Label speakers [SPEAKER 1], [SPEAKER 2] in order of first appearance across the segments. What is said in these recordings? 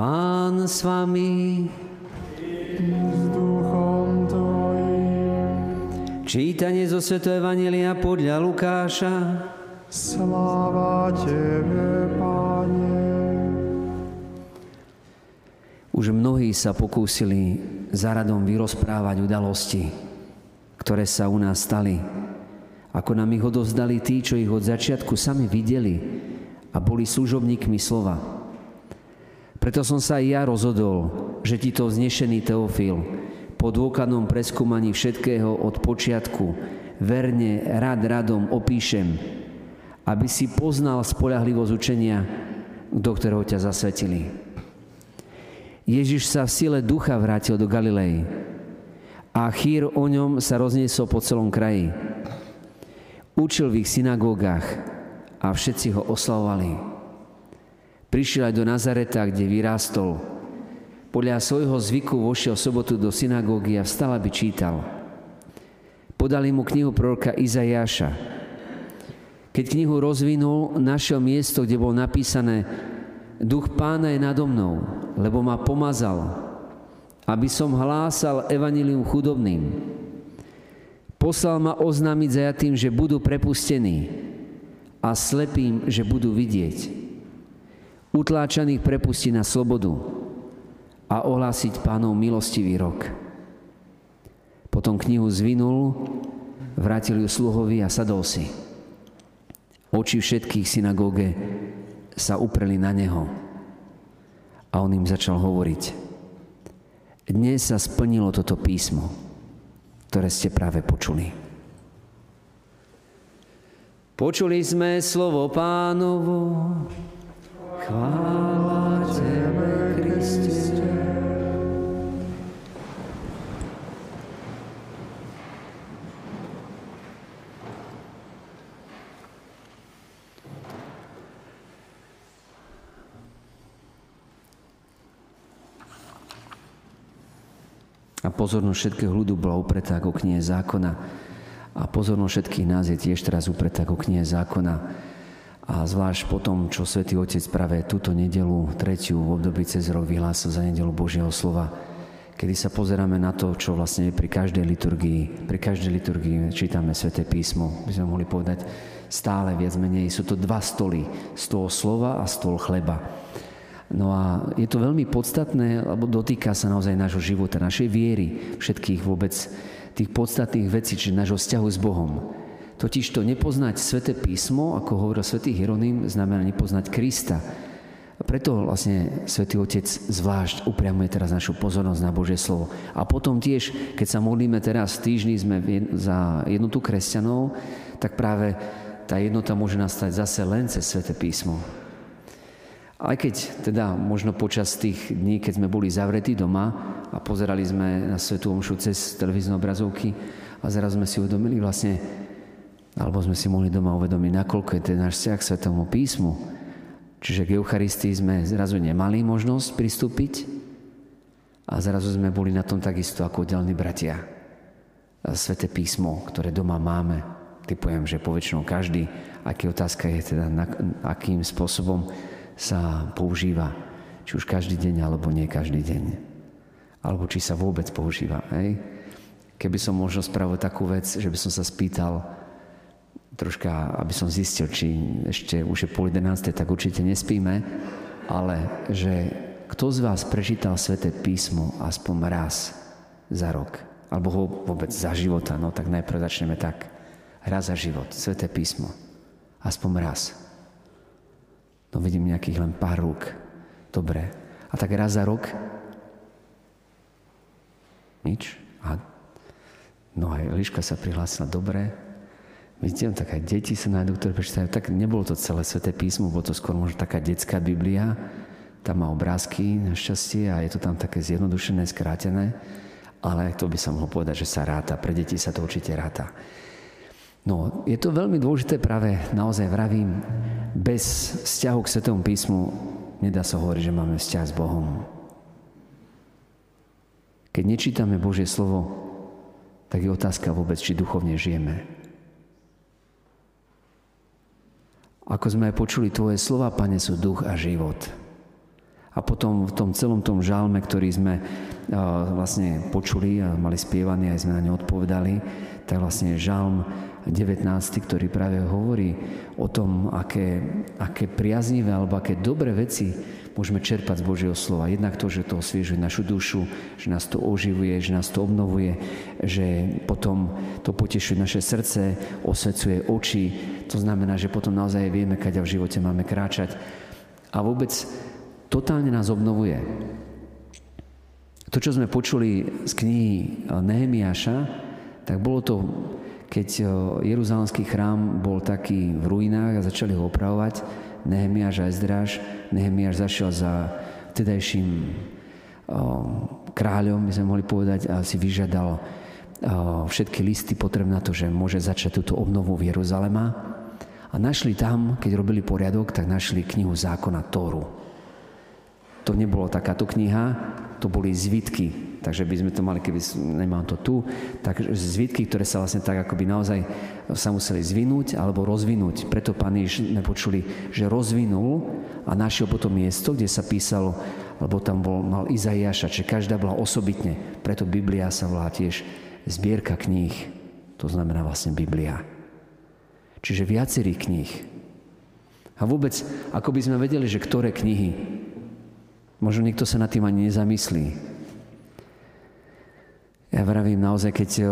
[SPEAKER 1] Pán s vami. Čítanie zo Sv. Evangelia podľa Lukáša.
[SPEAKER 2] Sláva Tebe, Pane.
[SPEAKER 1] Už mnohí sa pokúsili za radom vyrozprávať udalosti, ktoré sa u nás stali. Ako nám ich odovzdali tí, čo ich od začiatku sami videli a boli služobníkmi slova. Preto som sa aj ja rozhodol, že ti to vznešený Teofil po dôkladnom preskúmaní všetkého od počiatku verne rad radom opíšem, aby si poznal spolahlivosť učenia, do ktorého ťa zasvetili. Ježiš sa v sile ducha vrátil do Galilei a chýr o ňom sa rozniesol po celom kraji. Učil v ich synagógach a všetci ho oslavovali. Prišiel aj do Nazareta, kde vyrástol. Podľa svojho zvyku vošiel sobotu do synagógy a vstal, aby čítal. Podali mu knihu proroka Izajáša. Keď knihu rozvinul, našiel miesto, kde bolo napísané Duch pána je nado mnou, lebo ma pomazal, aby som hlásal evanilium chudobným. Poslal ma oznámiť zajatým, že budú prepustení a slepým, že budú vidieť utláčaných prepustiť na slobodu a ohlásiť pánov milostivý rok. Potom knihu zvinul, vrátil ju sluhovi a sadol si. Oči všetkých synagóge sa upreli na neho a on im začal hovoriť. Dnes sa splnilo toto písmo, ktoré ste práve počuli. Počuli sme slovo pánovo. Chvála Tebe. A pozornosť všetkého ľudu bola upretá ako knie zákona. A pozornosť všetkých nás je tiež teraz upretá ako knie zákona. A zvlášť po tom, čo Svetý Otec práve túto nedelu, tretiu v období cez rok vyhlásil za nedelu Božieho slova, kedy sa pozeráme na to, čo vlastne pri každej liturgii, pri každej liturgii čítame Sveté písmo, by sme mohli povedať stále viac menej, sú to dva stoly, stôl slova a stôl chleba. No a je to veľmi podstatné, lebo dotýka sa naozaj nášho života, našej viery, všetkých vôbec tých podstatných vecí, či nášho vzťahu s Bohom. Totiž to nepoznať Sveté písmo, ako hovoril Svetý Hieronym, znamená nepoznať Krista. A preto vlastne Svetý Otec zvlášť upriamuje teraz našu pozornosť na Božie slovo. A potom tiež, keď sa modlíme teraz v týždni sme za jednotu kresťanov, tak práve tá jednota môže nastať zase len cez Sveté písmo. Aj keď teda možno počas tých dní, keď sme boli zavretí doma a pozerali sme na Svetú Omšu cez televízne obrazovky a zrazu sme si uvedomili vlastne, alebo sme si mohli doma uvedomiť, nakoľko je ten náš vzťah k Svetomu písmu. Čiže k Eucharistii sme zrazu nemali možnosť pristúpiť a zrazu sme boli na tom takisto ako ďalní bratia. A písmo, ktoré doma máme, typujem, že poväčšinou každý, aké otázka je teda, na, akým spôsobom sa používa. Či už každý deň, alebo nie každý deň. Alebo či sa vôbec používa. Hej? Keby som možno spravil takú vec, že by som sa spýtal, troška, aby som zistil, či ešte už je pol jedenácté, tak určite nespíme, ale že kto z vás prečítal Sveté písmo aspoň raz za rok, alebo ho vôbec za života, no tak najprv začneme tak. Raz za život, Sveté písmo. Aspoň raz. No vidím nejakých len pár rúk. Dobre. A tak raz za rok? Nič? A no aj Liška sa prihlásila. Dobre. Vidíte, tak aj deti sa nájdú, ktoré prečítajú. Tak nebolo to celé sveté písmo, bolo to skôr možno taká detská Biblia. Tam má obrázky, našťastie, a je to tam také zjednodušené, skrátené. Ale to by sa mohlo povedať, že sa ráta. Pre deti sa to určite ráta. No, je to veľmi dôležité práve, naozaj vravím, bez vzťahu k Svetému písmu nedá sa hovoriť, že máme vzťah s Bohom. Keď nečítame Božie slovo, tak je otázka vôbec, či duchovne žijeme. Ako sme aj počuli, Tvoje slova, Pane, sú duch a život. A potom v tom celom tom žalme, ktorý sme vlastne počuli a mali spievaný, aj sme na ne odpovedali, tak vlastne žalm 19, ktorý práve hovorí o tom, aké, aké priaznivé alebo aké dobré veci môžeme čerpať z Božieho slova. Jednak to, že to osviežuje našu dušu, že nás to oživuje, že nás to obnovuje, že potom to potešuje naše srdce, osvecuje oči. To znamená, že potom naozaj vieme, kade v živote máme kráčať. A vôbec totálne nás obnovuje. To, čo sme počuli z knihy Nehemiáša, tak bolo to, keď Jeruzalemský chrám bol taký v ruinách a začali ho opravovať, Nehemiáš a Ezdráž, Nehemiáš zašiel za vtedajším kráľom, by sme mohli povedať, a si vyžiadal všetky listy potrebné na to, že môže začať túto obnovu v Jeruzalema. A našli tam, keď robili poriadok, tak našli knihu zákona Tóru to nebolo takáto kniha, to boli zvitky. Takže by sme to mali, keby nemám to tu, tak zvitky, ktoré sa vlastne tak akoby naozaj sa museli zvinúť alebo rozvinúť. Preto pán Ježiš sme počuli, že rozvinul a našiel potom miesto, kde sa písalo, lebo tam bol, mal Izaiáša, čiže každá bola osobitne. Preto Biblia sa volá tiež zbierka kníh. To znamená vlastne Biblia. Čiže viacerých kníh. A vôbec, ako by sme vedeli, že ktoré knihy Možno niekto sa nad tým ani nezamyslí. Ja vravím naozaj, keď eh,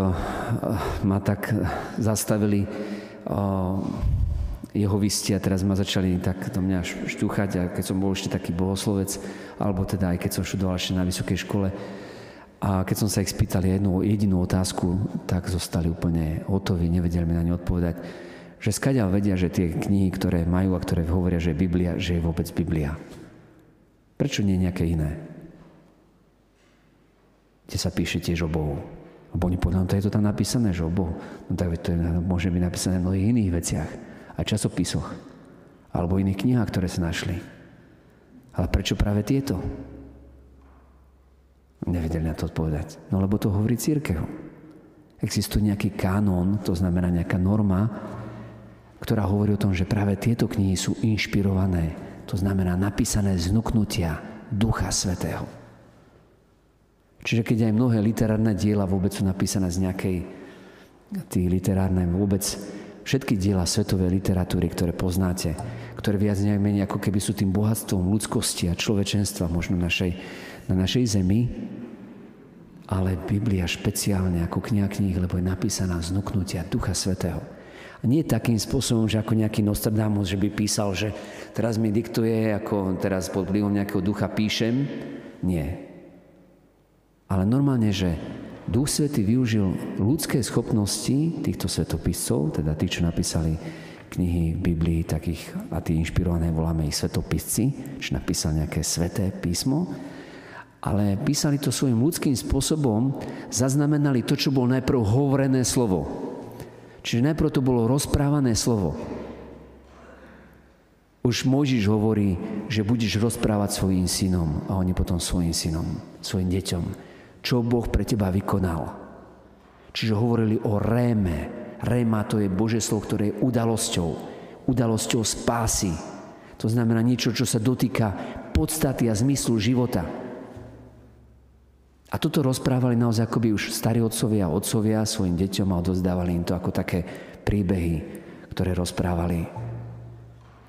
[SPEAKER 1] ma tak zastavili o, eh, jeho visti a teraz ma začali tak do mňa šťuchať a keď som bol ešte taký bohoslovec, alebo teda aj keď som študoval ešte na vysokej škole, a keď som sa ich spýtal jednu jedinú otázku, tak zostali úplne hotoví, nevedeli mi na ne odpovedať. Že skaďal vedia, že tie knihy, ktoré majú a ktoré hovoria, že je Biblia, že je vôbec Biblia. Prečo nie nejaké iné? Kde sa píše tiež o Bohu. Lebo oni povedali, no to je to tam napísané, že o Bohu. No tak to je, môže byť napísané v mnohých iných veciach. A časopisoch. Alebo iných knihách, ktoré sa našli. Ale prečo práve tieto? Nevedeli na to odpovedať. No lebo to hovorí církev. Existuje nejaký kanón, to znamená nejaká norma, ktorá hovorí o tom, že práve tieto knihy sú inšpirované to znamená napísané z vnúknutia Ducha Svetého. Čiže keď aj mnohé literárne diela vôbec sú napísané z nejakej tí literárne vôbec všetky diela svetovej literatúry, ktoré poznáte, ktoré viac menej ako keby sú tým bohatstvom ľudskosti a človečenstva možno našej, na našej zemi, ale Biblia špeciálne ako kniha kníh, lebo je napísaná z vnúknutia Ducha Svetého. A nie takým spôsobom, že ako nejaký Nostradamus, že by písal, že teraz mi diktuje, ako teraz pod vplyvom nejakého ducha píšem. Nie. Ale normálne, že Duch Svety využil ľudské schopnosti týchto svetopiscov, teda tí, čo napísali knihy v Biblii, takých, a tí inšpirované voláme ich svetopisci, že napísali nejaké sveté písmo, ale písali to svojim ľudským spôsobom, zaznamenali to, čo bolo najprv hovorené slovo. Čiže najprv to bolo rozprávané slovo. Už Mojžiš hovorí, že budeš rozprávať svojim synom a oni potom svojim synom, svojim deťom, čo Boh pre teba vykonal. Čiže hovorili o réme. Réma to je Božie slovo, ktoré je udalosťou. Udalosťou spásy. To znamená niečo, čo sa dotýka podstaty a zmyslu života. A toto rozprávali naozaj akoby už starí otcovia a otcovia svojim deťom a odozdávali im to ako také príbehy, ktoré rozprávali.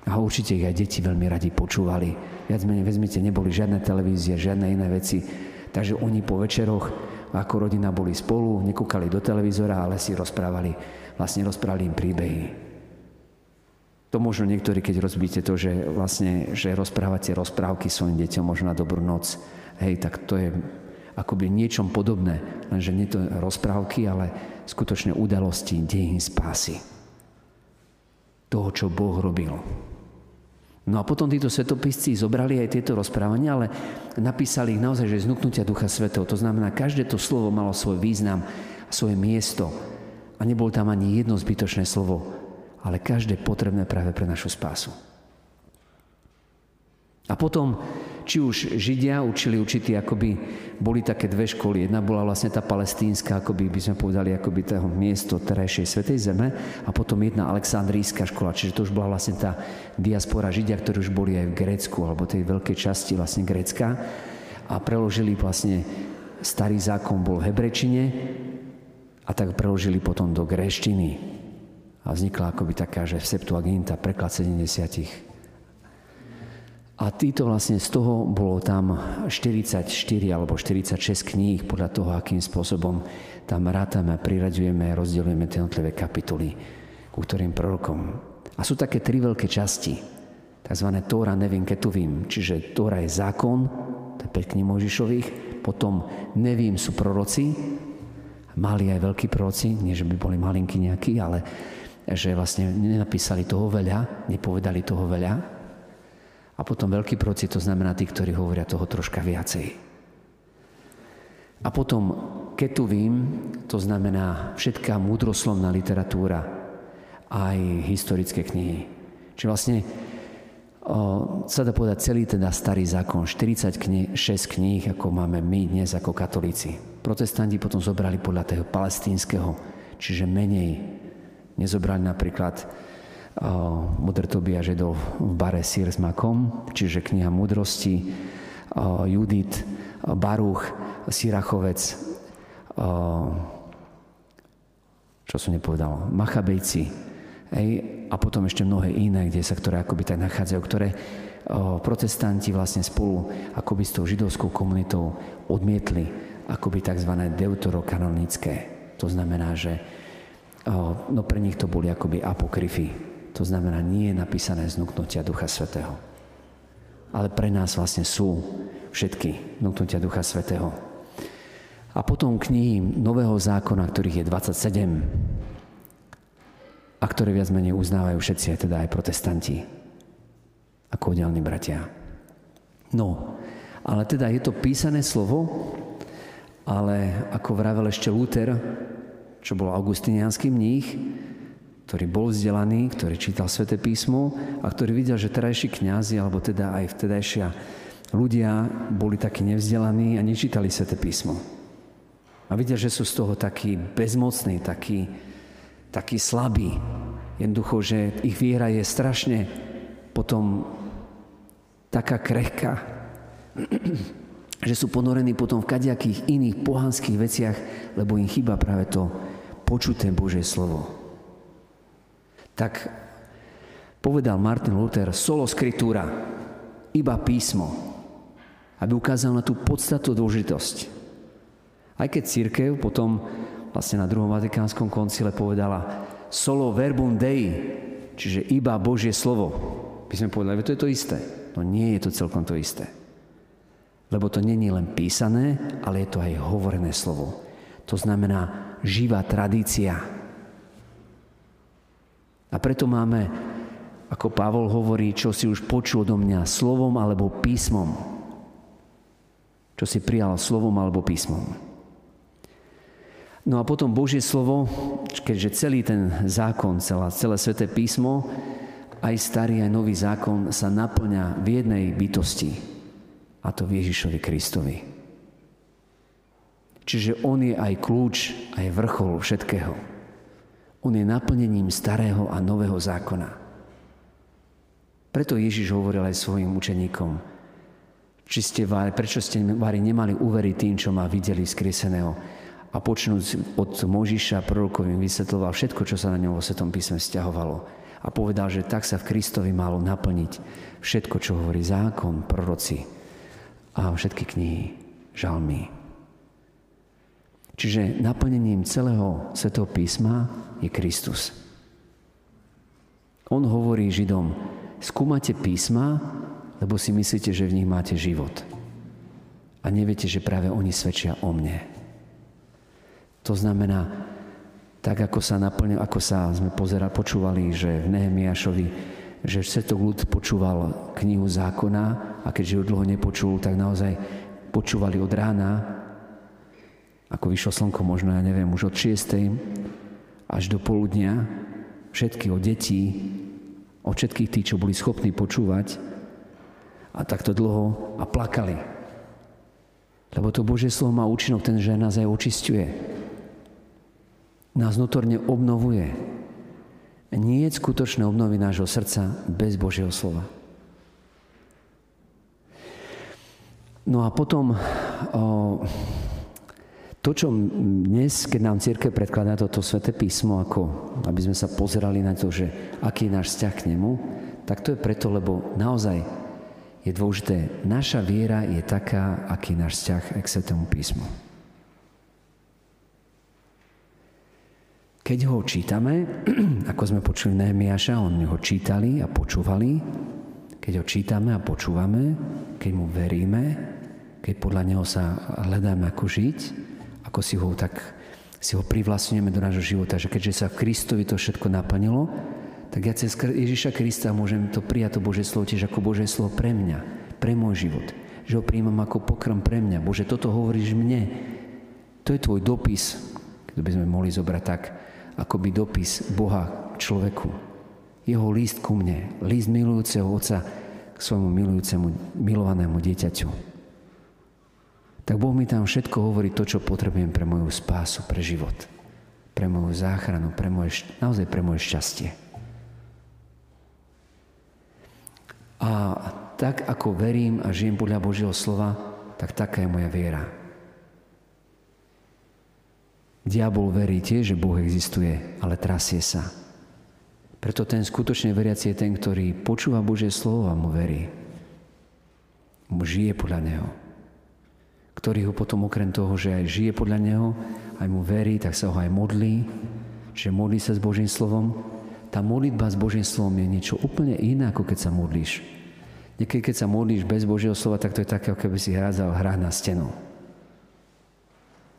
[SPEAKER 1] A určite ich aj deti veľmi radi počúvali. Viac menej, vezmite, neboli žiadne televízie, žiadne iné veci. Takže oni po večeroch ako rodina boli spolu, nekúkali do televízora, ale si rozprávali, vlastne rozprávali im príbehy. To možno niektorí, keď rozbíte to, že vlastne, že rozprávate rozprávky svojim deťom možno na dobrú noc, hej, tak to je akoby niečom podobné, lenže nie to rozprávky, ale skutočne udalosti, dejín spásy. Toho, čo Boh robil. No a potom títo svetopisci zobrali aj tieto rozprávania, ale napísali ich naozaj, že znuknutia Ducha Svetého. To znamená, každé to slovo malo svoj význam, svoje miesto. A nebolo tam ani jedno zbytočné slovo, ale každé potrebné práve pre našu spásu. A potom či už Židia učili určitý, akoby boli také dve školy. Jedna bola vlastne tá palestínska, akoby by sme povedali, akoby toho miesto terajšej Svetej Zeme a potom jedna aleksandrijská škola, čiže to už bola vlastne tá diaspora Židia, ktorí už boli aj v Grécku, alebo tej veľkej časti vlastne Grécka a preložili vlastne starý zákon bol v hebrečine a tak preložili potom do gréštiny. A vznikla akoby taká, že Septuaginta, preklad 70 a títo vlastne z toho bolo tam 44 alebo 46 kníh podľa toho, akým spôsobom tam rátame, priraďujeme, rozdielujeme tie jednotlivé kapitoly ku ktorým prorokom. A sú také tri veľké časti, tzv. Tóra Nevin Ketuvim, čiže Tóra je zákon, to je 5 kníh Možišových, potom Nevím sú proroci, mali aj veľkí proroci, nie že by boli malinky nejakí, ale že vlastne nenapísali toho veľa, nepovedali toho veľa, a potom veľký proci, to znamená tí, ktorí hovoria toho troška viacej. A potom ketuvím, to znamená všetká múdroslovná literatúra, aj historické knihy. Čiže vlastne o, sa dá povedať celý teda starý zákon, 40 knih, 6 kníh, ako máme my dnes ako katolíci. Protestanti potom zobrali podľa toho palestínskeho, čiže menej. Nezobrali napríklad Mudr Tobia žedol v bare Sír s makom, čiže kniha múdrosti, Judit, Baruch, Sirachovec, čo som nepovedal, Machabejci, hej, a potom ešte mnohé iné, kde sa, ktoré akoby tak nachádzajú, ktoré protestanti vlastne spolu akoby s tou židovskou komunitou odmietli akoby tzv. deuterokanonické. To znamená, že no pre nich to boli akoby apokryfy, to znamená, nie je napísané znuknutia Ducha Svetého. Ale pre nás vlastne sú všetky znuknutia Ducha Svetého. A potom knihy Nového zákona, ktorých je 27 a ktoré viac menej uznávajú všetci, aj teda aj protestanti, ako oddelní bratia. No, ale teda je to písané slovo, ale ako vravel ešte Luther, čo bol augustinianský mních, ktorý bol vzdelaný, ktorý čítal sväté písmo a ktorý videl, že terajší kňazi, alebo teda aj vtedajšia ľudia boli takí nevzdelaní a nečítali sväté písmo. A vidia, že sú z toho takí bezmocní, takí, takí slabí. Jednoducho, že ich viera je strašne potom taká krehká, že sú ponorení potom v kadejakých iných pohanských veciach, lebo im chýba práve to počuté Božie slovo tak povedal Martin Luther solo skritúra, iba písmo, aby ukázal na tú podstatu dôležitosť. Aj keď církev potom vlastne na druhom Vatikánskom koncile povedala solo verbum Dei, čiže iba Božie slovo. By sme povedali, to je to isté. No nie je to celkom to isté. Lebo to není len písané, ale je to aj hovorené slovo. To znamená živá tradícia, a preto máme, ako Pavol hovorí, čo si už počul do mňa slovom alebo písmom. Čo si prijal slovom alebo písmom. No a potom Božie slovo, keďže celý ten zákon, celá, celé sveté písmo, aj starý, aj nový zákon sa naplňa v jednej bytosti, a to v Ježišovi Kristovi. Čiže On je aj kľúč, aj vrchol všetkého. On je naplnením starého a nového zákona. Preto Ježiš hovoril aj svojim učeníkom, či ste prečo ste vári nemali uveriť tým, čo ma videli skrieseného. A počnúť od Možiša prorokovým vysvetloval všetko, čo sa na ňom vo Svetom písme vzťahovalo. A povedal, že tak sa v Kristovi malo naplniť všetko, čo hovorí zákon, proroci a všetky knihy, žalmy. Čiže naplnením celého Svetého písma je Kristus. On hovorí Židom, skúmate písma, lebo si myslíte, že v nich máte život. A neviete, že práve oni svedčia o mne. To znamená, tak ako sa naplňa, ako sa sme pozera, počúvali, že v Nehemiašovi, že svetok ľud počúval knihu zákona a keďže ju dlho nepočul, tak naozaj počúvali od rána ako vyšlo slnko, možno ja neviem, už od 6. až do poludnia, všetky od detí, od všetkých tých, čo boli schopní počúvať. a takto dlho a plakali. Lebo to Božie slovo má účinok ten, že nás aj očistuje. Nás notorne obnovuje. Nie je skutočné obnovy nášho srdca bez Božieho slova. No a potom o, to, čo dnes, keď nám církev predkladá toto sveté písmo, ako aby sme sa pozerali na to, že aký je náš vzťah k nemu, tak to je preto, lebo naozaj je dôležité, naša viera je taká, aký je náš vzťah k svetému písmu. Keď ho čítame, ako sme počuli Nehemiaša, oni ho čítali a počúvali, keď ho čítame a počúvame, keď mu veríme, keď podľa neho sa hľadáme, ako žiť, ako si ho tak si ho privlastňujeme do nášho života, že keďže sa v Kristovi to všetko naplnilo, tak ja cez Ježiša Krista môžem to prijať to Božie slovo tiež ako Božie slovo pre mňa, pre môj život. Že ho príjmam ako pokrm pre mňa. Bože, toto hovoríš mne. To je tvoj dopis, keď by sme mohli zobrať tak, ako by dopis Boha človeku. Jeho list ku mne, list milujúceho Otca k svojmu milujúcemu, milovanému dieťaťu tak Boh mi tam všetko hovorí to, čo potrebujem pre moju spásu, pre život, pre moju záchranu, pre moje, naozaj pre moje šťastie. A tak ako verím a žijem podľa Božieho slova, tak taká je moja viera. Diabol verí tiež, že Boh existuje, ale trasie sa. Preto ten skutočne veriaci je ten, ktorý počúva Božie slovo a mu verí. Mu žije podľa Neho ktorý ho potom okrem toho, že aj žije podľa neho, aj mu verí, tak sa ho aj modlí, že modlí sa s Božím slovom. Tá modlitba s Božím slovom je niečo úplne iné, ako keď sa modlíš. Niekedy, keď sa modlíš bez Božieho slova, tak to je také, ako keby si hrádzal hrách na stenu.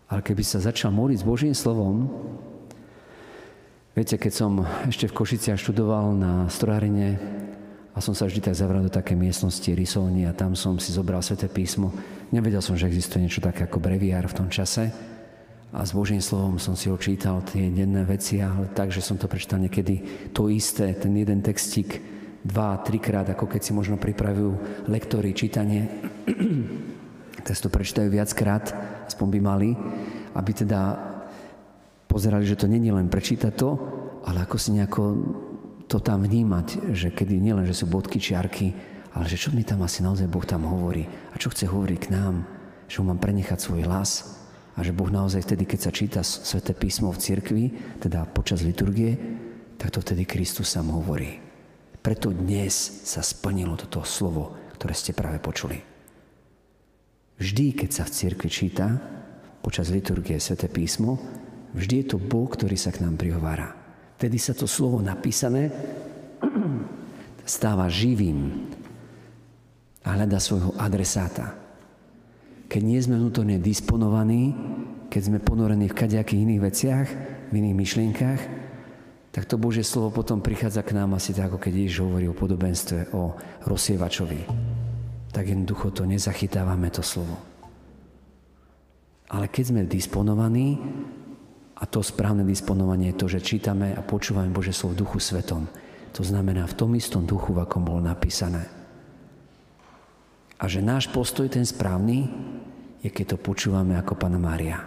[SPEAKER 1] Ale keby sa začal modliť s Božím slovom, viete, keď som ešte v Košiciach študoval na strojárine, a som sa vždy tak zavral do také miestnosti rysovní a tam som si zobral sveté písmo. Nevedel som, že existuje niečo také ako breviár v tom čase. A s Božím slovom som si ho čítal tie denné veci, ale tak, že som to prečítal niekedy to isté, ten jeden textík dva, trikrát, ako keď si možno pripravujú lektory čítanie, tak to prečítajú viackrát, aspoň by mali, aby teda pozerali, že to není len prečítať to, ale ako si nejako to tam vnímať, že kedy nielen, že sú bodky, čiarky, ale že čo mi tam asi naozaj Boh tam hovorí a čo chce hovoriť k nám, že mu mám prenechať svoj hlas a že Boh naozaj vtedy, keď sa číta sväté písmo v cirkvi, teda počas liturgie, tak to vtedy Kristus sám hovorí. Preto dnes sa splnilo toto slovo, ktoré ste práve počuli. Vždy, keď sa v cirkvi číta počas liturgie sväté písmo, vždy je to Boh, ktorý sa k nám prihovára. Vtedy sa to slovo napísané stáva živým a hľada svojho adresáta. Keď nie sme vnútorne disponovaní, keď sme ponorení v kadejakých iných veciach, v iných myšlienkách, tak to Božie slovo potom prichádza k nám asi tak, ako keď Ježiš hovorí o podobenstve o rozsievačovi. Tak jednoducho to nezachytávame, to slovo. Ale keď sme disponovaní, a to správne disponovanie je to, že čítame a počúvame Bože slovo v duchu svetom. To znamená v tom istom duchu, v akom bolo napísané. A že náš postoj, ten správny, je keď to počúvame ako Pana Mária.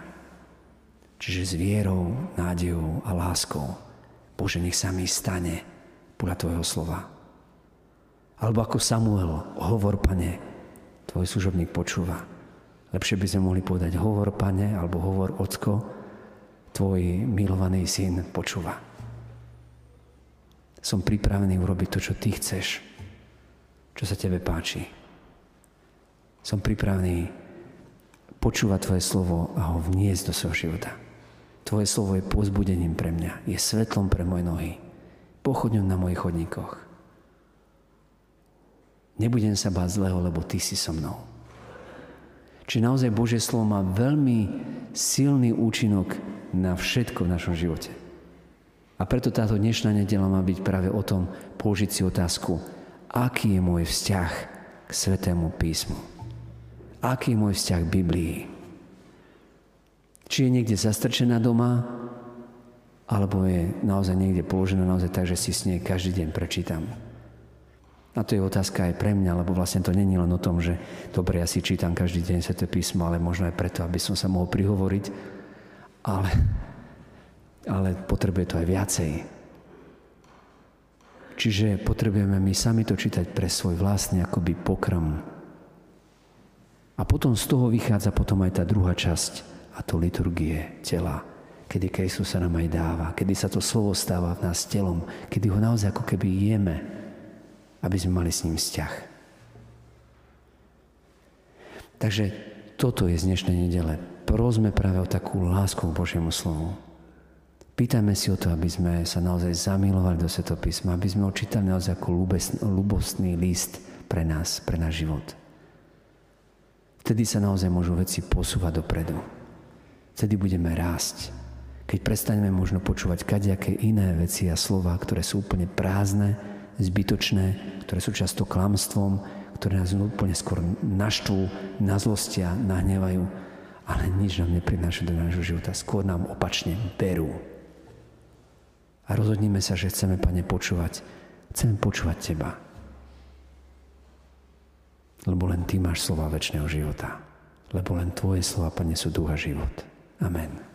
[SPEAKER 1] Čiže s vierou, nádejou a láskou. Bože, nech sa mi stane podľa Tvojho slova. Alebo ako Samuel, hovor, Pane, Tvoj služobník počúva. Lepšie by sme mohli povedať hovor, Pane, alebo hovor, Ocko, tvoj milovaný syn počúva. Som pripravený urobiť to, čo ty chceš, čo sa tebe páči. Som pripravený počúvať tvoje slovo a ho vniesť do svojho života. Tvoje slovo je pozbudením pre mňa, je svetlom pre moje nohy, pochodňom na mojich chodníkoch. Nebudem sa báť zlého, lebo ty si so mnou. Či naozaj Božie slovo má veľmi silný účinok na všetko v našom živote. A preto táto dnešná nedela má byť práve o tom položiť si otázku, aký je môj vzťah k Svetému písmu. Aký je môj vzťah k Biblii. Či je niekde zastrčená doma, alebo je naozaj niekde položená naozaj tak, že si s nej každý deň prečítam. A to je otázka aj pre mňa, lebo vlastne to není len o tom, že dobre, ja si čítam každý deň Sveté písmo, ale možno aj preto, aby som sa mohol prihovoriť, ale, ale potrebuje to aj viacej. Čiže potrebujeme my sami to čítať pre svoj vlastný akoby pokrm. A potom z toho vychádza potom aj tá druhá časť, a to liturgie tela, kedy Kristus sa nám aj dáva, kedy sa to slovo stáva v nás telom, kedy ho naozaj ako keby jeme, aby sme mali s ním vzťah. Takže toto je z dnešnej nedele. Prosme práve o takú lásku k Božiemu slovu. Pýtajme si o to, aby sme sa naozaj zamilovali do Svetopísma, aby sme očítali naozaj ako ľubostný list pre nás, pre náš život. Vtedy sa naozaj môžu veci posúvať dopredu. Vtedy budeme rásť. Keď prestaneme možno počúvať kadejaké iné veci a slova, ktoré sú úplne prázdne, zbytočné, ktoré sú často klamstvom, ktoré nás úplne skôr naštvú, nazlostia, nahnevajú, ale nič nám neprináša do nášho života. Skôr nám opačne berú a rozhodníme sa, že chceme, Pane, počúvať. Chceme počúvať Teba. Lebo len Ty máš slova väčšného života. Lebo len Tvoje slova, Pane, sú duha život. Amen.